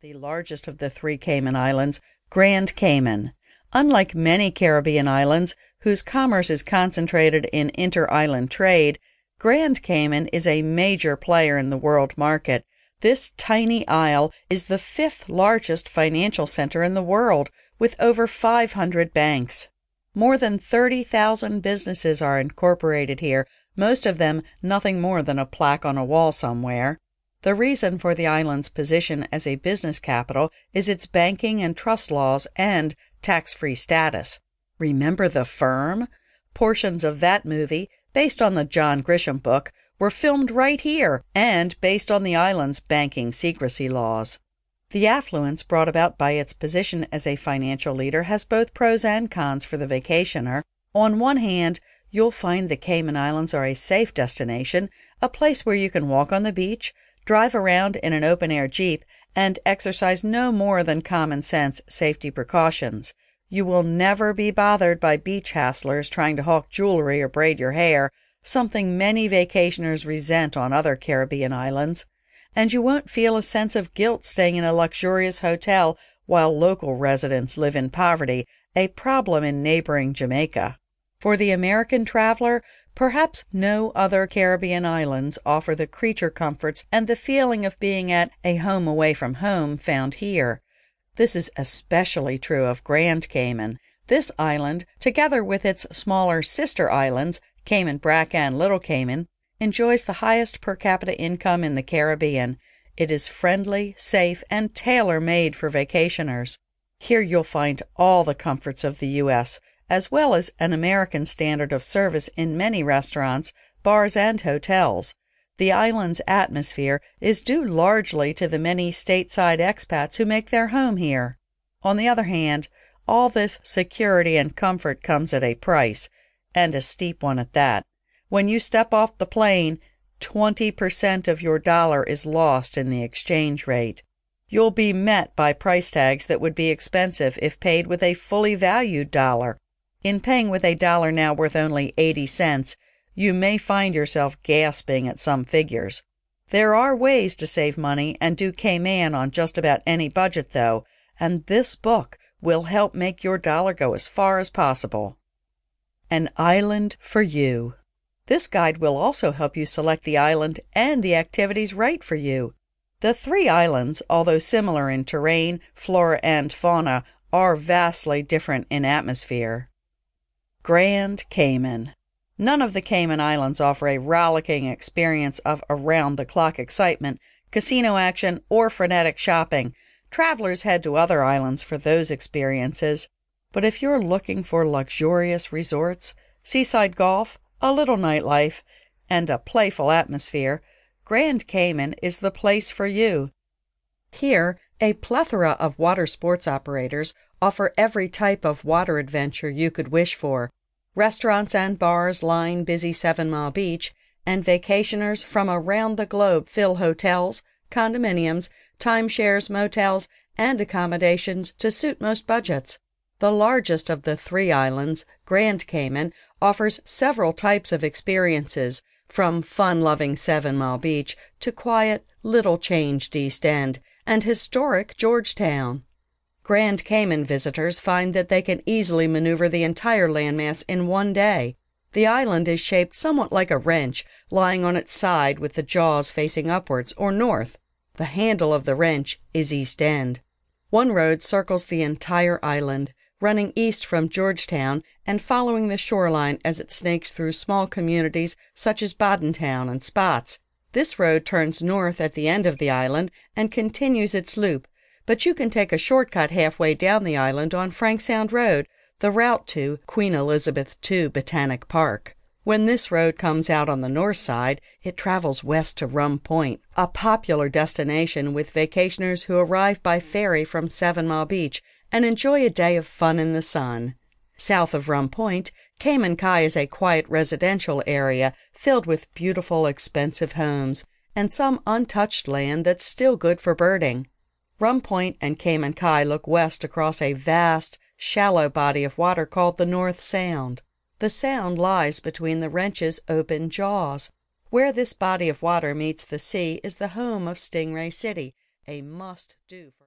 the largest of the three Cayman Islands, Grand Cayman. Unlike many Caribbean islands whose commerce is concentrated in inter island trade, Grand Cayman is a major player in the world market. This tiny isle is the fifth largest financial center in the world, with over 500 banks. More than 30,000 businesses are incorporated here, most of them nothing more than a plaque on a wall somewhere. The reason for the island's position as a business capital is its banking and trust laws and tax free status. Remember the firm? Portions of that movie, based on the John Grisham book, were filmed right here and based on the island's banking secrecy laws. The affluence brought about by its position as a financial leader has both pros and cons for the vacationer. On one hand, you'll find the Cayman Islands are a safe destination, a place where you can walk on the beach, drive around in an open air Jeep, and exercise no more than common sense safety precautions. You will never be bothered by beach hasslers trying to hawk jewelry or braid your hair, something many vacationers resent on other Caribbean islands. And you won't feel a sense of guilt staying in a luxurious hotel while local residents live in poverty, a problem in neighboring Jamaica. For the American traveler, perhaps no other Caribbean islands offer the creature comforts and the feeling of being at a home away from home found here. This is especially true of Grand Cayman. This island, together with its smaller sister islands, Cayman Brac and Little Cayman, enjoys the highest per capita income in the Caribbean. It is friendly, safe, and tailor made for vacationers. Here you'll find all the comforts of the U.S as well as an American standard of service in many restaurants, bars, and hotels. The island's atmosphere is due largely to the many stateside expats who make their home here. On the other hand, all this security and comfort comes at a price, and a steep one at that. When you step off the plane, 20% of your dollar is lost in the exchange rate. You'll be met by price tags that would be expensive if paid with a fully valued dollar. In paying with a dollar now worth only 80 cents, you may find yourself gasping at some figures. There are ways to save money and do Cayman on just about any budget, though, and this book will help make your dollar go as far as possible. An Island for You. This guide will also help you select the island and the activities right for you. The three islands, although similar in terrain, flora, and fauna, are vastly different in atmosphere. Grand Cayman. None of the Cayman Islands offer a rollicking experience of around the clock excitement, casino action, or frenetic shopping. Travelers head to other islands for those experiences. But if you're looking for luxurious resorts, seaside golf, a little nightlife, and a playful atmosphere, Grand Cayman is the place for you. Here, a plethora of water sports operators offer every type of water adventure you could wish for. Restaurants and bars line busy Seven Mile Beach, and vacationers from around the globe fill hotels, condominiums, timeshares, motels, and accommodations to suit most budgets. The largest of the three islands, Grand Cayman, offers several types of experiences, from fun loving Seven Mile Beach to quiet, little changed East End and historic Georgetown. Grand Cayman visitors find that they can easily maneuver the entire landmass in one day. The island is shaped somewhat like a wrench, lying on its side with the jaws facing upwards or north. The handle of the wrench is East End. One road circles the entire island, running east from Georgetown and following the shoreline as it snakes through small communities such as Town and Spotts. This road turns north at the end of the island and continues its loop, but you can take a shortcut halfway down the island on Frank Sound Road, the route to Queen Elizabeth II Botanic Park. When this road comes out on the north side, it travels west to Rum Point, a popular destination with vacationers who arrive by ferry from Seven Mile Beach and enjoy a day of fun in the sun. South of Rum Point, Cayman Kai is a quiet residential area filled with beautiful, expensive homes and some untouched land that's still good for birding. Rum Point and Cayman Kai look west across a vast, shallow body of water called the North Sound. The sound lies between the wrench's open jaws. Where this body of water meets the sea is the home of Stingray City, a must do for